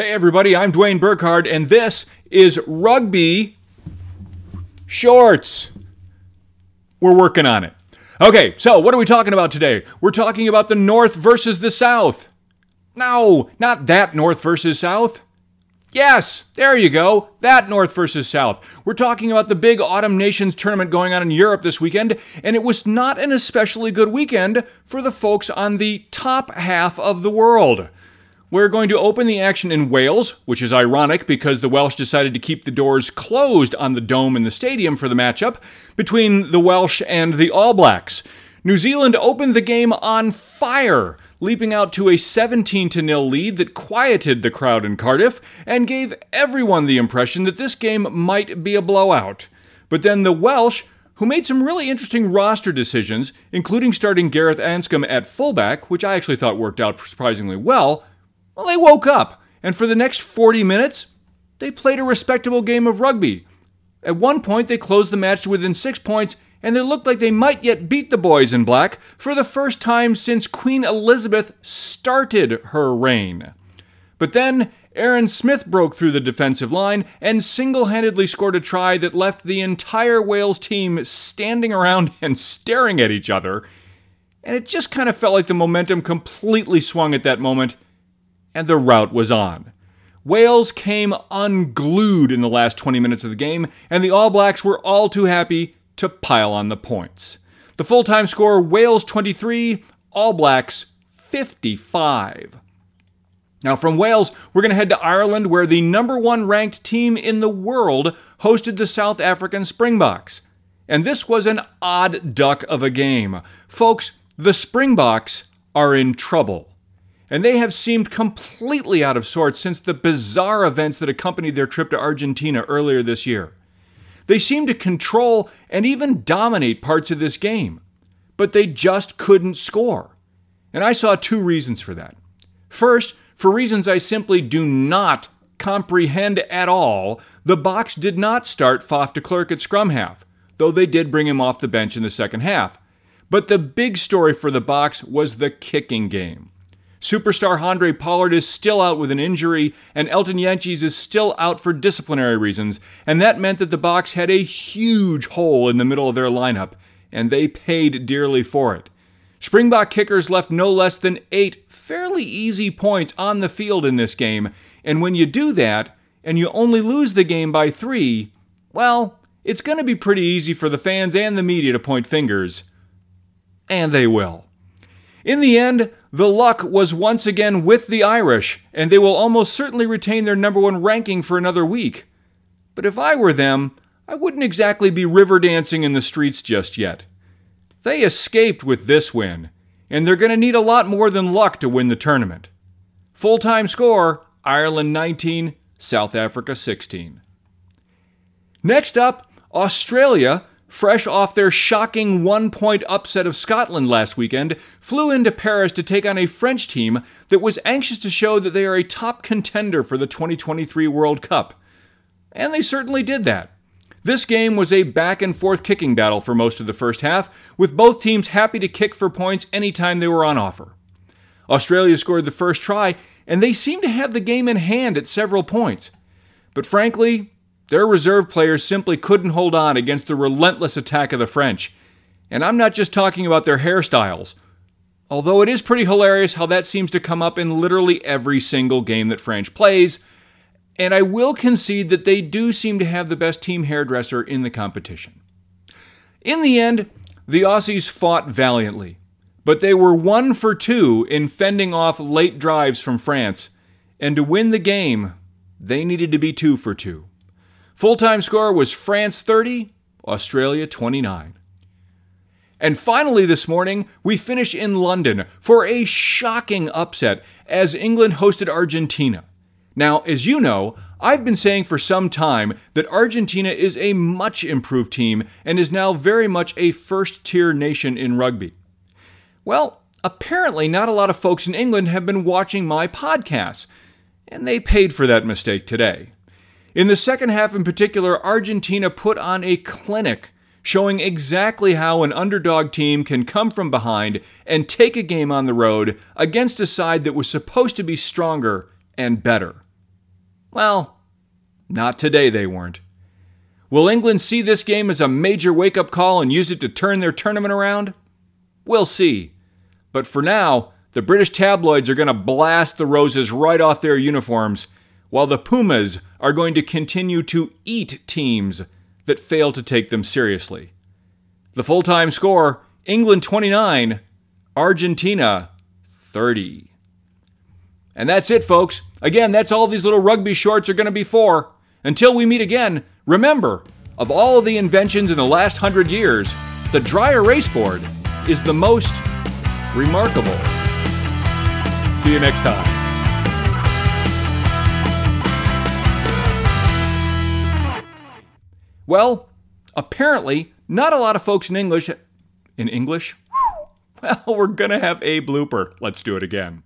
Hey, everybody, I'm Dwayne Burkhardt, and this is Rugby Shorts. We're working on it. Okay, so what are we talking about today? We're talking about the North versus the South. No, not that North versus South. Yes, there you go. That North versus South. We're talking about the big Autumn Nations tournament going on in Europe this weekend, and it was not an especially good weekend for the folks on the top half of the world. We're going to open the action in Wales, which is ironic because the Welsh decided to keep the doors closed on the dome in the stadium for the matchup between the Welsh and the All Blacks. New Zealand opened the game on fire, leaping out to a 17 0 lead that quieted the crowd in Cardiff and gave everyone the impression that this game might be a blowout. But then the Welsh who made some really interesting roster decisions, including starting Gareth Anscombe at fullback, which I actually thought worked out surprisingly well, well, they woke up, and for the next 40 minutes, they played a respectable game of rugby. At one point, they closed the match to within six points, and they looked like they might yet beat the boys in black for the first time since Queen Elizabeth started her reign. But then, Aaron Smith broke through the defensive line and single handedly scored a try that left the entire Wales team standing around and staring at each other. And it just kind of felt like the momentum completely swung at that moment and the rout was on. Wales came unglued in the last 20 minutes of the game, and the All Blacks were all too happy to pile on the points. The full time score Wales 23, All Blacks 55. Now, from Wales, we're going to head to Ireland, where the number one ranked team in the world hosted the South African Springboks. And this was an odd duck of a game. Folks, the Springboks are in trouble and they have seemed completely out of sorts since the bizarre events that accompanied their trip to Argentina earlier this year. They seem to control and even dominate parts of this game, but they just couldn't score. And I saw two reasons for that. First, for reasons I simply do not comprehend at all, the Boks did not start Faf de Klerk at scrum half, though they did bring him off the bench in the second half. But the big story for the Boks was the kicking game. Superstar Andre Pollard is still out with an injury, and Elton Jantjies is still out for disciplinary reasons, and that meant that the Boks had a huge hole in the middle of their lineup, and they paid dearly for it. Springbok kickers left no less than eight fairly easy points on the field in this game, and when you do that, and you only lose the game by three, well, it's going to be pretty easy for the fans and the media to point fingers. And they will. In the end, the luck was once again with the Irish, and they will almost certainly retain their number one ranking for another week. But if I were them, I wouldn't exactly be river dancing in the streets just yet. They escaped with this win, and they're going to need a lot more than luck to win the tournament. Full time score Ireland 19, South Africa 16. Next up, Australia fresh off their shocking one point upset of Scotland last weekend, flew into Paris to take on a French team that was anxious to show that they are a top contender for the 2023 World Cup. And they certainly did that. This game was a back and forth kicking battle for most of the first half, with both teams happy to kick for points anytime they were on offer. Australia scored the first try, and they seemed to have the game in hand at several points. But frankly, their reserve players simply couldn't hold on against the relentless attack of the French. And I'm not just talking about their hairstyles. Although it is pretty hilarious how that seems to come up in literally every single game that French plays. And I will concede that they do seem to have the best team hairdresser in the competition. In the end, the Aussies fought valiantly, but they were one for two in fending off late drives from France. And to win the game, they needed to be two for two. Full time score was France 30, Australia 29. And finally, this morning, we finish in London for a shocking upset as England hosted Argentina. Now, as you know, I've been saying for some time that Argentina is a much improved team and is now very much a first tier nation in rugby. Well, apparently, not a lot of folks in England have been watching my podcasts, and they paid for that mistake today. In the second half, in particular, Argentina put on a clinic showing exactly how an underdog team can come from behind and take a game on the road against a side that was supposed to be stronger and better. Well, not today, they weren't. Will England see this game as a major wake up call and use it to turn their tournament around? We'll see. But for now, the British tabloids are going to blast the roses right off their uniforms, while the Pumas are going to continue to eat teams that fail to take them seriously. The full time score England 29, Argentina 30. And that's it, folks. Again, that's all these little rugby shorts are going to be for. Until we meet again, remember, of all of the inventions in the last hundred years, the dry erase board is the most remarkable. See you next time. Well, apparently, not a lot of folks in English. In English? Well, we're going to have a blooper. Let's do it again.